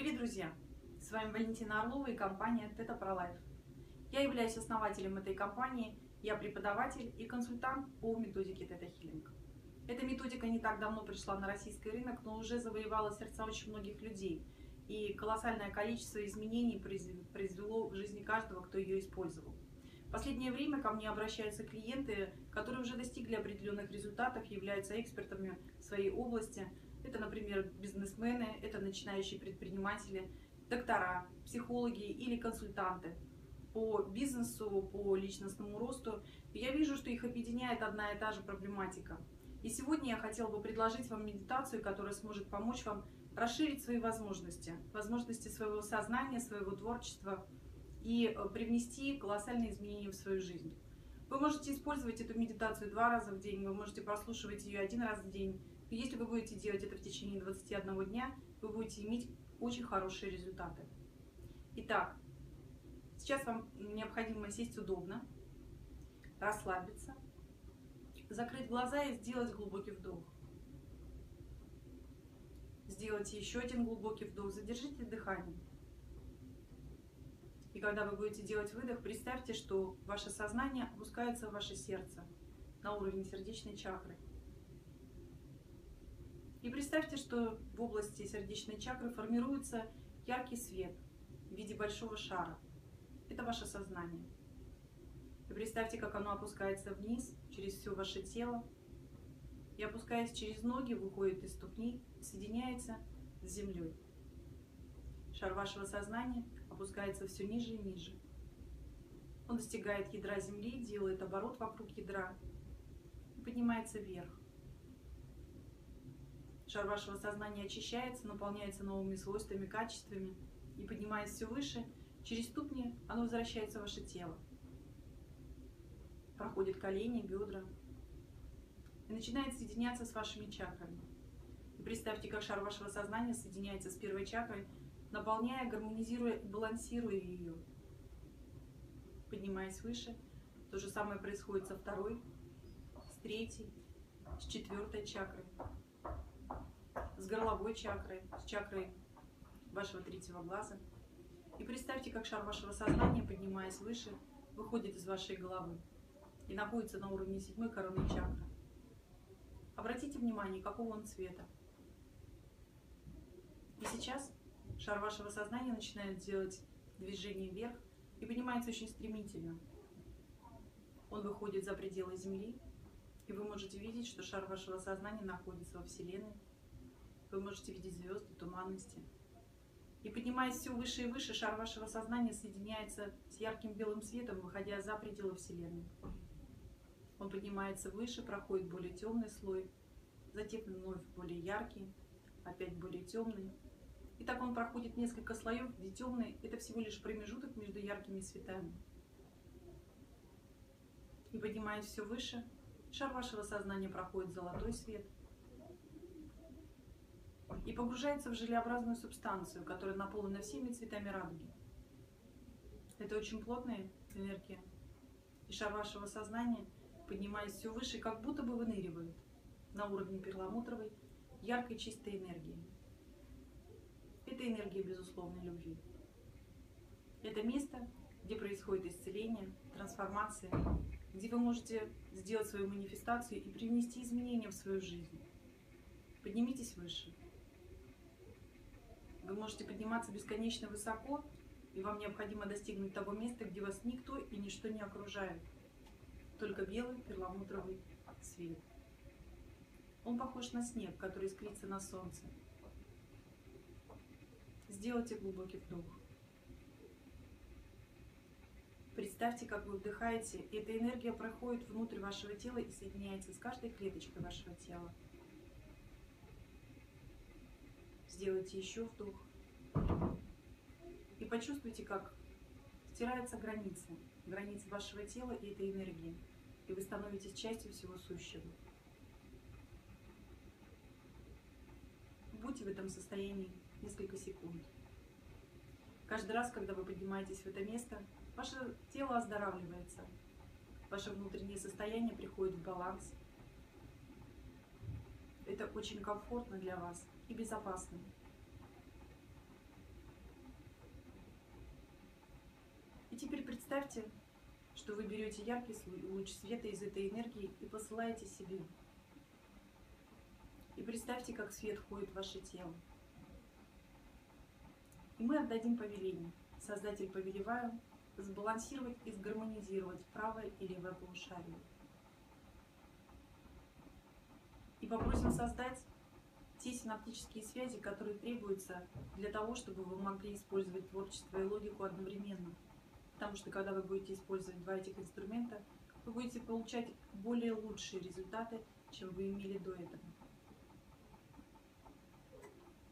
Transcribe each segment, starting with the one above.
Привет, друзья! С вами Валентина Орлова и компания Teta Pro Life. Я являюсь основателем этой компании, я преподаватель и консультант по методике Teta Healing. Эта методика не так давно пришла на российский рынок, но уже завоевала сердца очень многих людей, и колоссальное количество изменений произвело в жизни каждого, кто ее использовал. В последнее время ко мне обращаются клиенты, которые уже достигли определенных результатов, являются экспертами в своей области. Это, например, бизнесмены, это начинающие предприниматели, доктора, психологи или консультанты по бизнесу, по личностному росту. Я вижу, что их объединяет одна и та же проблематика. И сегодня я хотела бы предложить вам медитацию, которая сможет помочь вам расширить свои возможности, возможности своего сознания, своего творчества – и э, привнести колоссальные изменения в свою жизнь. Вы можете использовать эту медитацию два раза в день, вы можете прослушивать ее один раз в день. Если вы будете делать это в течение 21 дня, вы будете иметь очень хорошие результаты. Итак, сейчас вам необходимо сесть удобно, расслабиться, закрыть глаза и сделать глубокий вдох. Сделайте еще один глубокий вдох, задержите дыхание. И когда вы будете делать выдох, представьте, что ваше сознание опускается в ваше сердце на уровень сердечной чакры. И представьте, что в области сердечной чакры формируется яркий свет в виде большого шара. Это ваше сознание. И представьте, как оно опускается вниз через все ваше тело. И опускаясь через ноги, выходит из ступней соединяется с землей. Шар вашего сознания опускается все ниже и ниже. Он достигает ядра Земли, делает оборот вокруг ядра и поднимается вверх. Шар вашего сознания очищается, наполняется новыми свойствами, качествами и поднимаясь все выше, через ступни оно возвращается в ваше тело. Проходит колени, бедра и начинает соединяться с вашими чакрами. И представьте, как шар вашего сознания соединяется с первой чакрой – наполняя, гармонизируя балансируя ее. Поднимаясь выше, то же самое происходит со второй, с третьей, с четвертой чакрой, с горловой чакрой, с чакрой вашего третьего глаза. И представьте, как шар вашего сознания, поднимаясь выше, выходит из вашей головы и находится на уровне седьмой коронной чакры. Обратите внимание, какого он цвета. И сейчас шар вашего сознания начинает делать движение вверх и поднимается очень стремительно. Он выходит за пределы Земли, и вы можете видеть, что шар вашего сознания находится во Вселенной. Вы можете видеть звезды, туманности. И поднимаясь все выше и выше, шар вашего сознания соединяется с ярким белым светом, выходя за пределы Вселенной. Он поднимается выше, проходит более темный слой, затем вновь более яркий, опять более темный, и так он проходит несколько слоев, где темный – это всего лишь промежуток между яркими цветами. И поднимаясь все выше, шар вашего сознания проходит золотой свет и погружается в желеобразную субстанцию, которая наполнена всеми цветами радуги. Это очень плотная энергия. И шар вашего сознания, поднимаясь все выше, как будто бы выныривает на уровне перламутровой, яркой чистой энергии. Это энергия безусловной любви. Это место, где происходит исцеление, трансформация, где вы можете сделать свою манифестацию и привнести изменения в свою жизнь. Поднимитесь выше. Вы можете подниматься бесконечно высоко, и вам необходимо достигнуть того места, где вас никто и ничто не окружает. Только белый перламутровый свет. Он похож на снег, который искрится на солнце. Сделайте глубокий вдох. Представьте, как вы вдыхаете, и эта энергия проходит внутрь вашего тела и соединяется с каждой клеточкой вашего тела. Сделайте еще вдох. Почувствуйте, как стирается граница, граница вашего тела и этой энергии. И вы становитесь частью всего сущего. Будьте в этом состоянии несколько секунд. Каждый раз, когда вы поднимаетесь в это место, ваше тело оздоравливается, ваше внутреннее состояние приходит в баланс. Это очень комфортно для вас и безопасно. Представьте, что вы берете яркий луч света из этой энергии и посылаете себе. И представьте, как свет входит в ваше тело. И мы отдадим повеление. Создатель повелеваю сбалансировать и сгармонизировать правое и левое полушарие. И попросим создать те синаптические связи, которые требуются для того, чтобы вы могли использовать творчество и логику одновременно. Потому что когда вы будете использовать два этих инструмента, вы будете получать более лучшие результаты, чем вы имели до этого.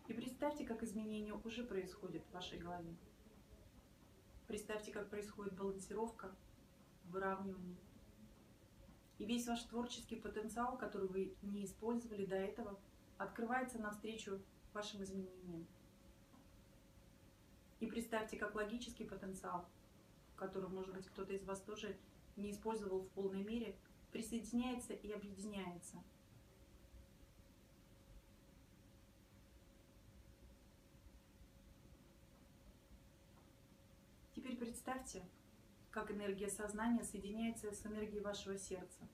И представьте, как изменения уже происходят в вашей голове. Представьте, как происходит балансировка, выравнивание. И весь ваш творческий потенциал, который вы не использовали до этого, открывается навстречу вашим изменениям. И представьте, как логический потенциал, который, может быть, кто-то из вас тоже не использовал в полной мере, присоединяется и объединяется. Теперь представьте, как энергия сознания соединяется с энергией вашего сердца.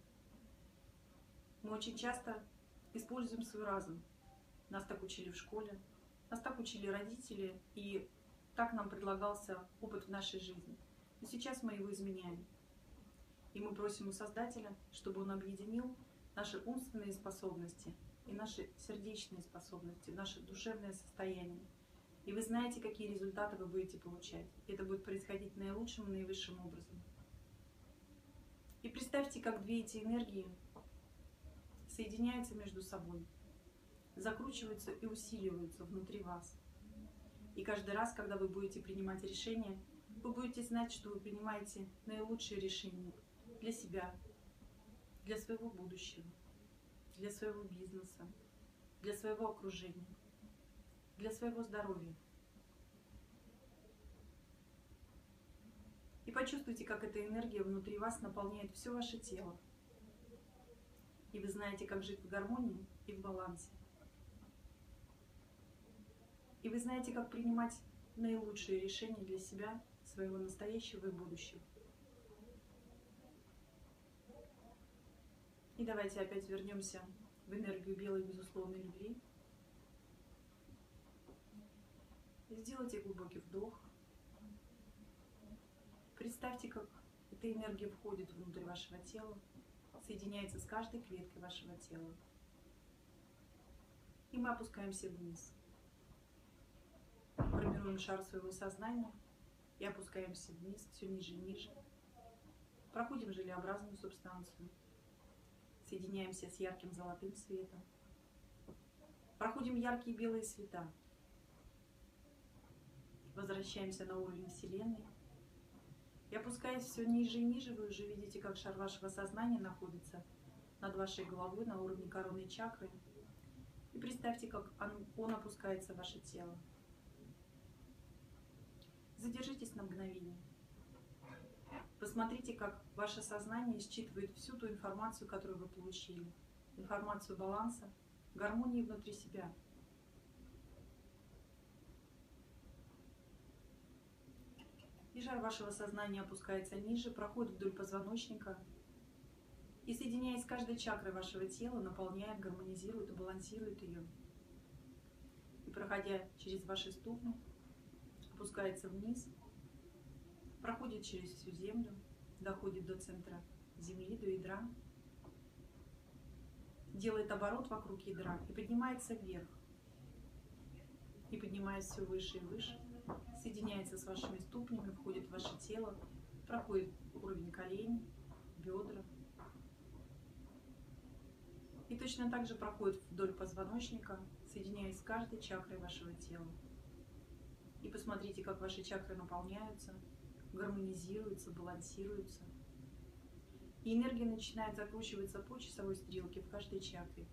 Мы очень часто используем свой разум. Нас так учили в школе, нас так учили родители, и так нам предлагался опыт в нашей жизни. Но сейчас мы его изменяем. И мы просим у Создателя, чтобы Он объединил наши умственные способности и наши сердечные способности, наше душевное состояние. И вы знаете, какие результаты вы будете получать. Это будет происходить наилучшим и наивысшим образом. И представьте, как две эти энергии соединяются между собой, закручиваются и усиливаются внутри вас. И каждый раз, когда вы будете принимать решение, вы будете знать, что вы принимаете наилучшие решения для себя, для своего будущего, для своего бизнеса, для своего окружения, для своего здоровья. И почувствуйте, как эта энергия внутри вас наполняет все ваше тело, и вы знаете, как жить в гармонии и в балансе. И вы знаете, как принимать наилучшие решения для себя, своего настоящего и будущего. И давайте опять вернемся в энергию белой безусловной любви. Сделайте глубокий вдох. Представьте, как эта энергия входит внутрь вашего тела соединяется с каждой клеткой вашего тела. И мы опускаемся вниз. Формируем шар своего сознания и опускаемся вниз, все ниже и ниже. Проходим желеобразную субстанцию. Соединяемся с ярким золотым светом. Проходим яркие белые цвета. Возвращаемся на уровень Вселенной и опускаясь все ниже и ниже, вы уже видите, как шар вашего сознания находится над вашей головой на уровне коронной чакры. И представьте, как он опускается в ваше тело. Задержитесь на мгновение. Посмотрите, как ваше сознание считывает всю ту информацию, которую вы получили. Информацию баланса, гармонии внутри себя – и жар вашего сознания опускается ниже, проходит вдоль позвоночника и, соединяясь с каждой чакрой вашего тела, наполняет, гармонизирует и балансирует ее. И проходя через ваши ступни, опускается вниз, проходит через всю землю, доходит до центра земли, до ядра, делает оборот вокруг ядра и поднимается вверх. И поднимаясь все выше и выше, соединяется с вашими ступнями, входит в ваше тело, проходит уровень коленей, бедра. И точно так же проходит вдоль позвоночника, соединяясь с каждой чакрой вашего тела. И посмотрите, как ваши чакры наполняются, гармонизируются, балансируются. И энергия начинает закручиваться по часовой стрелке в каждой чакре.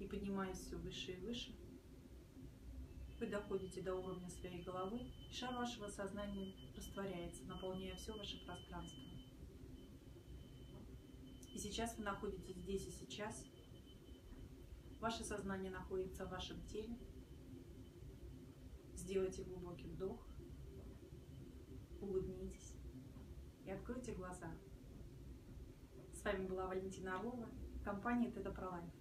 И поднимаясь все выше и выше – вы доходите до уровня своей головы, и шар вашего сознания растворяется, наполняя все ваше пространство. И сейчас вы находитесь здесь и сейчас. Ваше сознание находится в вашем теле. Сделайте глубокий вдох, улыбнитесь и откройте глаза. С вами была Валентина Орлова, компания Теда Пролайф.